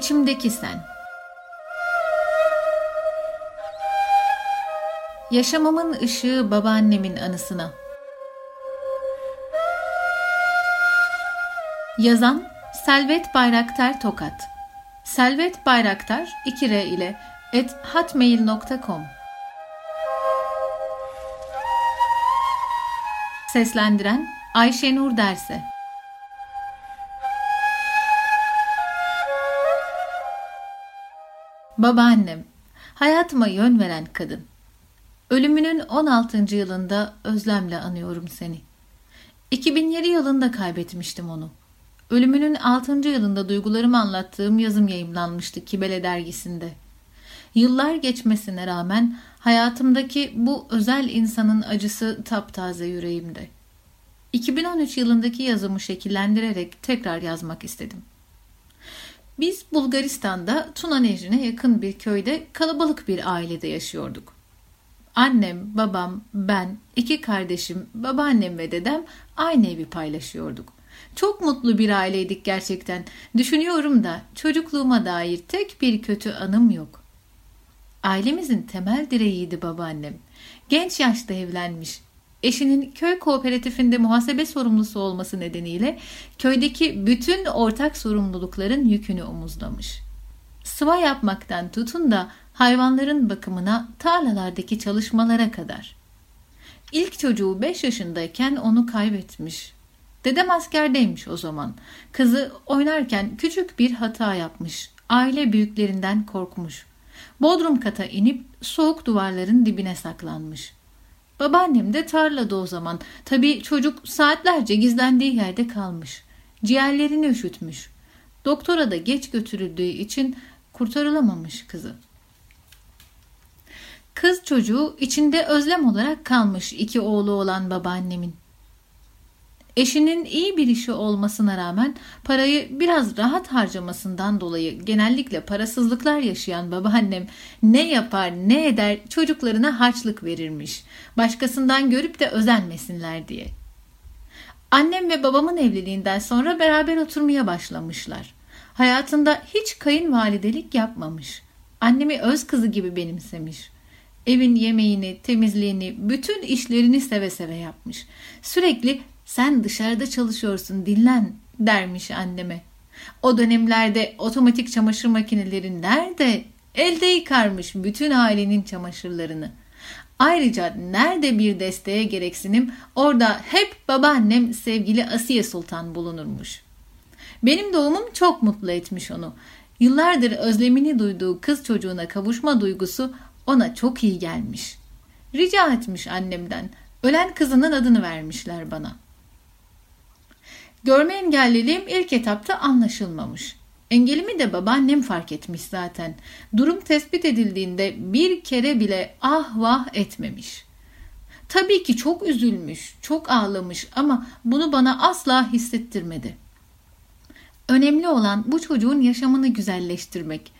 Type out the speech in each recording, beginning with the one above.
İçimdeki sen. Yaşamamın ışığı babaannemin anısına. Yazan Selvet Bayraktar Tokat. Selvet Bayraktar 2R ile et hotmail.com Seslendiren Ayşenur Derse Babaannem, hayatıma yön veren kadın. Ölümünün 16. yılında özlemle anıyorum seni. 2007 yılında kaybetmiştim onu. Ölümünün 6. yılında duygularımı anlattığım yazım yayımlanmıştı Kibele dergisinde. Yıllar geçmesine rağmen hayatımdaki bu özel insanın acısı taptaze yüreğimde. 2013 yılındaki yazımı şekillendirerek tekrar yazmak istedim. Biz Bulgaristan'da Tuna Nehri'ne yakın bir köyde kalabalık bir ailede yaşıyorduk. Annem, babam, ben, iki kardeşim, babaannem ve dedem aynı evi paylaşıyorduk. Çok mutlu bir aileydik gerçekten. Düşünüyorum da çocukluğuma dair tek bir kötü anım yok. Ailemizin temel direğiydi babaannem. Genç yaşta evlenmiş. Eşinin köy kooperatifinde muhasebe sorumlusu olması nedeniyle köydeki bütün ortak sorumlulukların yükünü omuzlamış. Sıva yapmaktan tutun da hayvanların bakımına tarlalardaki çalışmalara kadar. İlk çocuğu 5 yaşındayken onu kaybetmiş. Dedem askerdeymiş o zaman. Kızı oynarken küçük bir hata yapmış. Aile büyüklerinden korkmuş. Bodrum kata inip soğuk duvarların dibine saklanmış. Babaannem de tarlada o zaman. Tabii çocuk saatlerce gizlendiği yerde kalmış. Ciğerlerini üşütmüş. Doktora da geç götürüldüğü için kurtarılamamış kızı. Kız çocuğu içinde özlem olarak kalmış iki oğlu olan babaannemin. Eşinin iyi bir işi olmasına rağmen parayı biraz rahat harcamasından dolayı genellikle parasızlıklar yaşayan babaannem ne yapar ne eder çocuklarına harçlık verirmiş. Başkasından görüp de özenmesinler diye. Annem ve babamın evliliğinden sonra beraber oturmaya başlamışlar. Hayatında hiç kayınvalidelik yapmamış. Annemi öz kızı gibi benimsemiş. Evin yemeğini, temizliğini, bütün işlerini seve seve yapmış. Sürekli sen dışarıda çalışıyorsun dinlen dermiş anneme. O dönemlerde otomatik çamaşır makineleri nerede? Elde yıkarmış bütün ailenin çamaşırlarını. Ayrıca nerede bir desteğe gereksinim orada hep babaannem sevgili Asiye Sultan bulunurmuş. Benim doğumum çok mutlu etmiş onu. Yıllardır özlemini duyduğu kız çocuğuna kavuşma duygusu ona çok iyi gelmiş. Rica etmiş annemden. Ölen kızının adını vermişler bana.'' Görme engelliliğim ilk etapta anlaşılmamış. Engelimi de babaannem fark etmiş zaten. Durum tespit edildiğinde bir kere bile ah vah etmemiş. Tabii ki çok üzülmüş, çok ağlamış ama bunu bana asla hissettirmedi. Önemli olan bu çocuğun yaşamını güzelleştirmek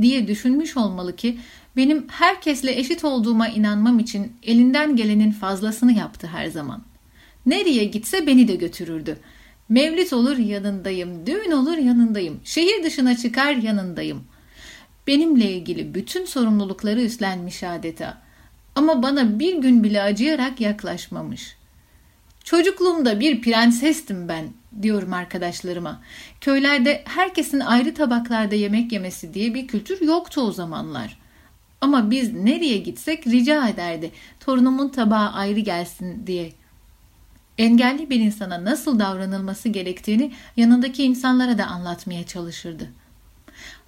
diye düşünmüş olmalı ki benim herkesle eşit olduğuma inanmam için elinden gelenin fazlasını yaptı her zaman. Nereye gitse beni de götürürdü. Mevlüt olur yanındayım, düğün olur yanındayım, şehir dışına çıkar yanındayım. Benimle ilgili bütün sorumlulukları üstlenmiş adeta. Ama bana bir gün bile acıyarak yaklaşmamış. Çocukluğumda bir prensestim ben diyorum arkadaşlarıma. Köylerde herkesin ayrı tabaklarda yemek yemesi diye bir kültür yoktu o zamanlar. Ama biz nereye gitsek rica ederdi torunumun tabağı ayrı gelsin diye engelli bir insana nasıl davranılması gerektiğini yanındaki insanlara da anlatmaya çalışırdı.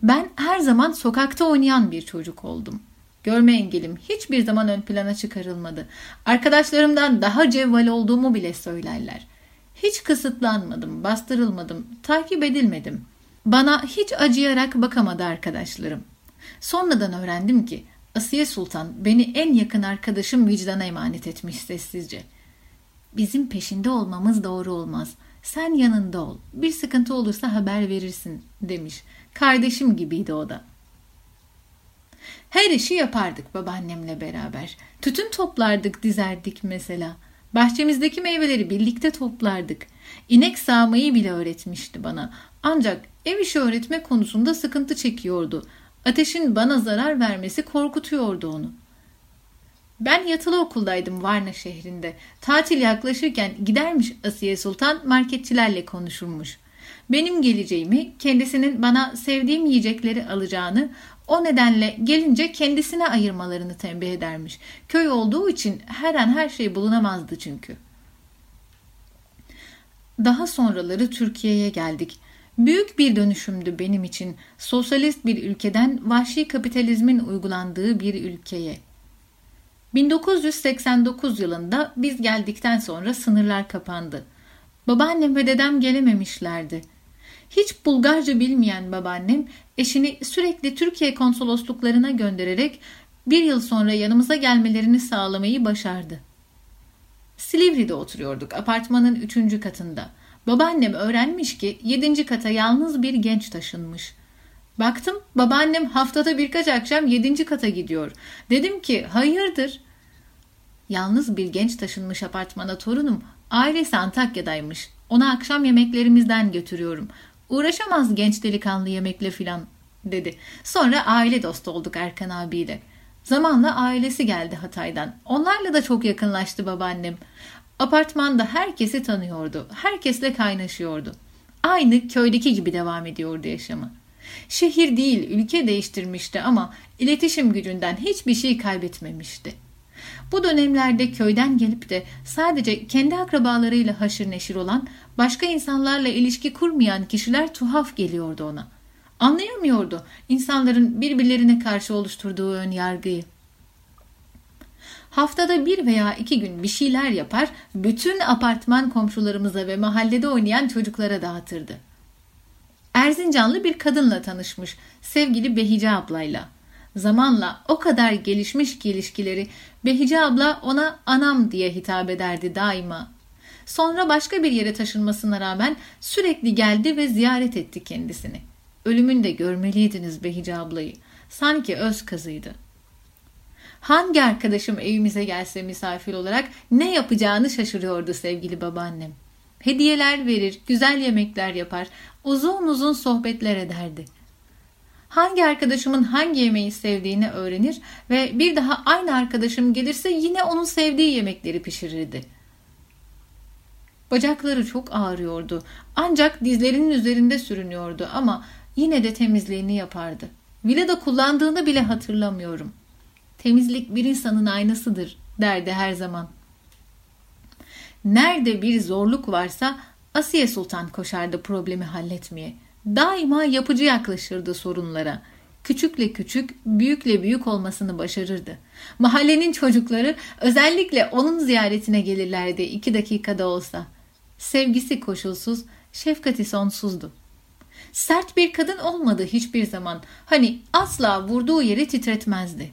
Ben her zaman sokakta oynayan bir çocuk oldum. Görme engelim hiçbir zaman ön plana çıkarılmadı. Arkadaşlarımdan daha cevval olduğumu bile söylerler. Hiç kısıtlanmadım, bastırılmadım, takip edilmedim. Bana hiç acıyarak bakamadı arkadaşlarım. Sonradan öğrendim ki Asiye Sultan beni en yakın arkadaşım vicdana emanet etmiş sessizce. Bizim peşinde olmamız doğru olmaz. Sen yanında ol. Bir sıkıntı olursa haber verirsin demiş. Kardeşim gibiydi o da. Her işi yapardık babaannemle beraber. Tütün toplardık, dizerdik mesela. Bahçemizdeki meyveleri birlikte toplardık. İnek sağmayı bile öğretmişti bana. Ancak ev işi öğretme konusunda sıkıntı çekiyordu. Ateşin bana zarar vermesi korkutuyordu onu. Ben yatılı okuldaydım Varna şehrinde. Tatil yaklaşırken gidermiş Asiye Sultan marketçilerle konuşurmuş. Benim geleceğimi, kendisinin bana sevdiğim yiyecekleri alacağını, o nedenle gelince kendisine ayırmalarını tembih edermiş. Köy olduğu için her an her şey bulunamazdı çünkü. Daha sonraları Türkiye'ye geldik. Büyük bir dönüşümdü benim için. Sosyalist bir ülkeden vahşi kapitalizmin uygulandığı bir ülkeye. 1989 yılında biz geldikten sonra sınırlar kapandı. Babaannem ve dedem gelememişlerdi. Hiç Bulgarca bilmeyen babaannem eşini sürekli Türkiye konsolosluklarına göndererek bir yıl sonra yanımıza gelmelerini sağlamayı başardı. Silivri'de oturuyorduk apartmanın üçüncü katında. Babaannem öğrenmiş ki yedinci kata yalnız bir genç taşınmış. Baktım babaannem haftada birkaç akşam yedinci kata gidiyor. Dedim ki hayırdır? Yalnız bir genç taşınmış apartmana torunum. Ailesi Antakya'daymış. Ona akşam yemeklerimizden götürüyorum. Uğraşamaz genç delikanlı yemekle filan dedi. Sonra aile dostu olduk Erkan abiyle. Zamanla ailesi geldi Hatay'dan. Onlarla da çok yakınlaştı babaannem. Apartmanda herkesi tanıyordu. Herkesle kaynaşıyordu. Aynı köydeki gibi devam ediyordu yaşamı. Şehir değil, ülke değiştirmişti ama iletişim gücünden hiçbir şey kaybetmemişti. Bu dönemlerde köyden gelip de sadece kendi akrabalarıyla haşır neşir olan, başka insanlarla ilişki kurmayan kişiler tuhaf geliyordu ona. Anlayamıyordu insanların birbirlerine karşı oluşturduğu ön yargıyı. Haftada bir veya iki gün bir şeyler yapar, bütün apartman komşularımıza ve mahallede oynayan çocuklara dağıtırdı. Erzincanlı bir kadınla tanışmış, sevgili Behice ablayla. Zamanla o kadar gelişmiş ki ilişkileri Behice abla ona anam diye hitap ederdi daima. Sonra başka bir yere taşınmasına rağmen sürekli geldi ve ziyaret etti kendisini. Ölümünde görmeliydiniz Behice ablayı. Sanki öz kızıydı. Hangi arkadaşım evimize gelse misafir olarak ne yapacağını şaşırıyordu sevgili babaannem. Hediyeler verir, güzel yemekler yapar, uzun uzun sohbetler ederdi. Hangi arkadaşımın hangi yemeği sevdiğini öğrenir ve bir daha aynı arkadaşım gelirse yine onun sevdiği yemekleri pişirirdi. Bacakları çok ağrıyordu. Ancak dizlerinin üzerinde sürünüyordu ama yine de temizliğini yapardı. Villada kullandığını bile hatırlamıyorum. Temizlik bir insanın aynasıdır derdi her zaman. Nerede bir zorluk varsa Asiye Sultan koşardı problemi halletmeye. Daima yapıcı yaklaşırdı sorunlara. Küçükle küçük, büyükle büyük olmasını başarırdı. Mahallenin çocukları özellikle onun ziyaretine gelirlerdi iki dakikada olsa. Sevgisi koşulsuz, şefkati sonsuzdu. Sert bir kadın olmadı hiçbir zaman. Hani asla vurduğu yeri titretmezdi.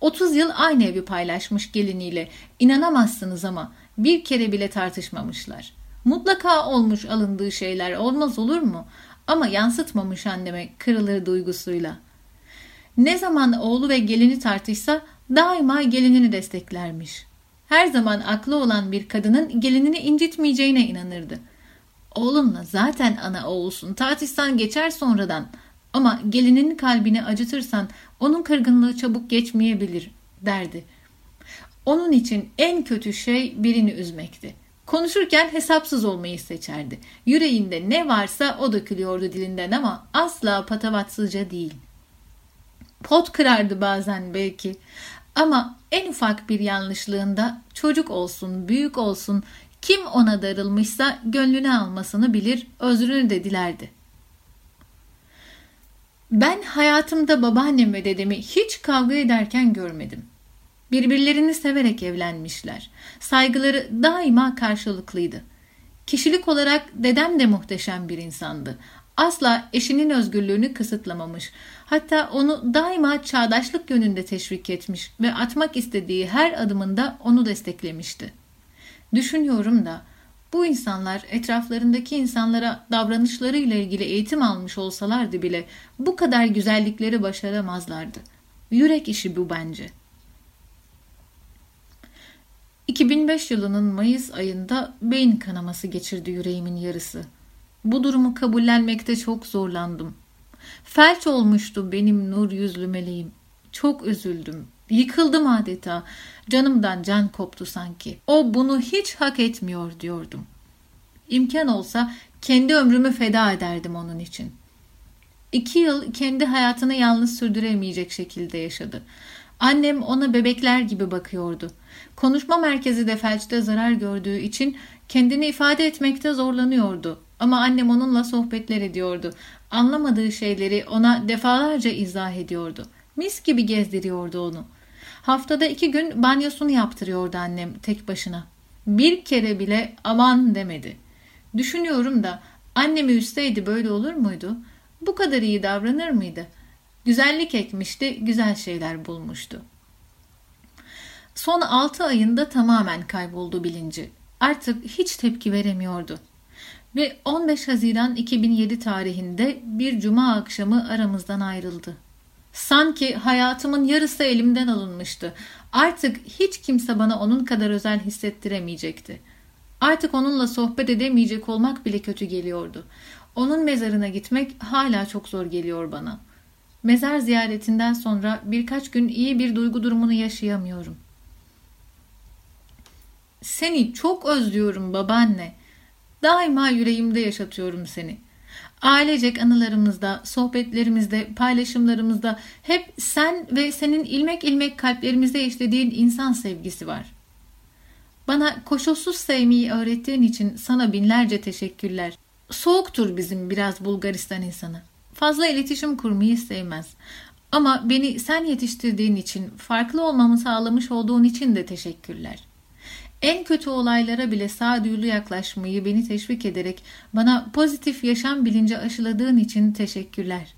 30 yıl aynı evi paylaşmış geliniyle. İnanamazsınız ama bir kere bile tartışmamışlar. Mutlaka olmuş alındığı şeyler olmaz olur mu? Ama yansıtmamış anneme kırılır duygusuyla. Ne zaman oğlu ve gelini tartışsa daima gelinini desteklermiş. Her zaman aklı olan bir kadının gelinini incitmeyeceğine inanırdı. Oğlunla zaten ana oğulsun tartışsan geçer sonradan ama gelinin kalbini acıtırsan onun kırgınlığı çabuk geçmeyebilir derdi. Onun için en kötü şey birini üzmekti. Konuşurken hesapsız olmayı seçerdi. Yüreğinde ne varsa o dökülüyordu dilinden ama asla patavatsızca değil. Pot kırardı bazen belki ama en ufak bir yanlışlığında çocuk olsun, büyük olsun kim ona darılmışsa gönlünü almasını bilir, özrünü de dilerdi. Ben hayatımda babaannem ve dedemi hiç kavga ederken görmedim. Birbirlerini severek evlenmişler. Saygıları daima karşılıklıydı. Kişilik olarak dedem de muhteşem bir insandı. Asla eşinin özgürlüğünü kısıtlamamış. Hatta onu daima çağdaşlık yönünde teşvik etmiş ve atmak istediği her adımında onu desteklemişti. Düşünüyorum da bu insanlar etraflarındaki insanlara davranışlarıyla ilgili eğitim almış olsalardı bile bu kadar güzellikleri başaramazlardı. Yürek işi bu bence. 2005 yılının Mayıs ayında beyin kanaması geçirdi yüreğimin yarısı. Bu durumu kabullenmekte çok zorlandım. Felç olmuştu benim nur yüzlü meleğim. Çok üzüldüm. Yıkıldım adeta. Canımdan can koptu sanki. O bunu hiç hak etmiyor diyordum. İmkan olsa kendi ömrümü feda ederdim onun için. İki yıl kendi hayatını yalnız sürdüremeyecek şekilde yaşadı. Annem ona bebekler gibi bakıyordu. Konuşma merkezi de felçte zarar gördüğü için kendini ifade etmekte zorlanıyordu. Ama annem onunla sohbetler ediyordu. Anlamadığı şeyleri ona defalarca izah ediyordu. Mis gibi gezdiriyordu onu. Haftada iki gün banyosunu yaptırıyordu annem tek başına. Bir kere bile aman demedi. Düşünüyorum da annemi üstteydi böyle olur muydu? Bu kadar iyi davranır mıydı? Güzellik ekmişti, güzel şeyler bulmuştu. Son altı ayında tamamen kayboldu bilinci. Artık hiç tepki veremiyordu. Ve 15 Haziran 2007 tarihinde bir cuma akşamı aramızdan ayrıldı. Sanki hayatımın yarısı elimden alınmıştı. Artık hiç kimse bana onun kadar özel hissettiremeyecekti. Artık onunla sohbet edemeyecek olmak bile kötü geliyordu. Onun mezarına gitmek hala çok zor geliyor bana. Mezar ziyaretinden sonra birkaç gün iyi bir duygu durumunu yaşayamıyorum. Seni çok özlüyorum babaanne. Daima yüreğimde yaşatıyorum seni. Ailecek anılarımızda, sohbetlerimizde, paylaşımlarımızda hep sen ve senin ilmek ilmek kalplerimizde işlediğin insan sevgisi var. Bana koşulsuz sevmeyi öğrettiğin için sana binlerce teşekkürler. Soğuktur bizim biraz Bulgaristan insanı. Fazla iletişim kurmayı sevmez. Ama beni sen yetiştirdiğin için, farklı olmamı sağlamış olduğun için de teşekkürler. En kötü olaylara bile sağduyulu yaklaşmayı beni teşvik ederek bana pozitif yaşam bilinci aşıladığın için teşekkürler.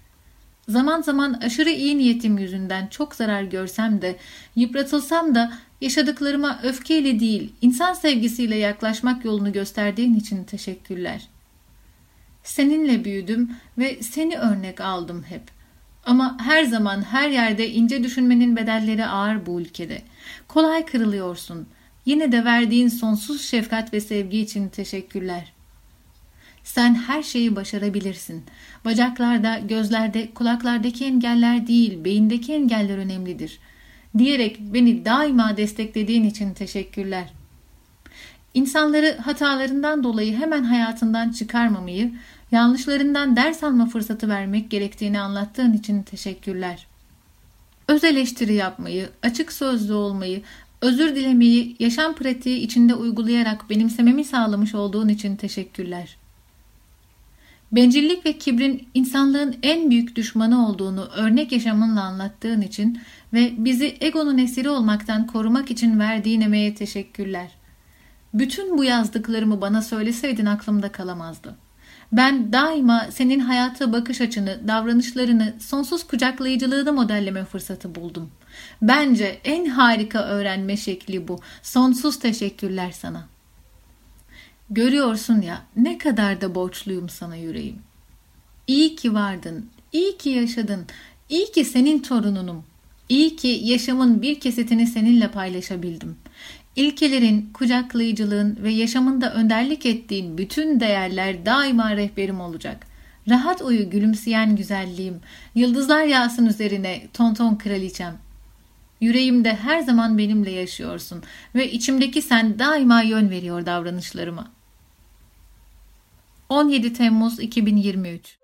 Zaman zaman aşırı iyi niyetim yüzünden çok zarar görsem de, yıpratılsam da yaşadıklarıma öfkeyle değil, insan sevgisiyle yaklaşmak yolunu gösterdiğin için teşekkürler. Seninle büyüdüm ve seni örnek aldım hep. Ama her zaman her yerde ince düşünmenin bedelleri ağır bu ülkede. Kolay kırılıyorsun.'' Yine de verdiğin sonsuz şefkat ve sevgi için teşekkürler. Sen her şeyi başarabilirsin. Bacaklarda, gözlerde, kulaklardaki engeller değil, beyindeki engeller önemlidir. Diyerek beni daima desteklediğin için teşekkürler. İnsanları hatalarından dolayı hemen hayatından çıkarmamayı, yanlışlarından ders alma fırsatı vermek gerektiğini anlattığın için teşekkürler. Öz eleştiri yapmayı, açık sözlü olmayı, Özür dilemeyi yaşam pratiği içinde uygulayarak benimsememi sağlamış olduğun için teşekkürler. Bencillik ve kibrin insanlığın en büyük düşmanı olduğunu örnek yaşamınla anlattığın için ve bizi egonun esiri olmaktan korumak için verdiğin emeğe teşekkürler. Bütün bu yazdıklarımı bana söyleseydin aklımda kalamazdı. Ben daima senin hayata bakış açını, davranışlarını, sonsuz kucaklayıcılığını modelleme fırsatı buldum. Bence en harika öğrenme şekli bu. Sonsuz teşekkürler sana. Görüyorsun ya ne kadar da borçluyum sana yüreğim. İyi ki vardın, iyi ki yaşadın, iyi ki senin torununum. İyi ki yaşamın bir kesitini seninle paylaşabildim. İlkelerin, kucaklayıcılığın ve yaşamında önderlik ettiğin bütün değerler daima rehberim olacak. Rahat uyu gülümseyen güzelliğim, yıldızlar yağsın üzerine tonton kraliçem. Yüreğimde her zaman benimle yaşıyorsun ve içimdeki sen daima yön veriyor davranışlarıma. 17 Temmuz 2023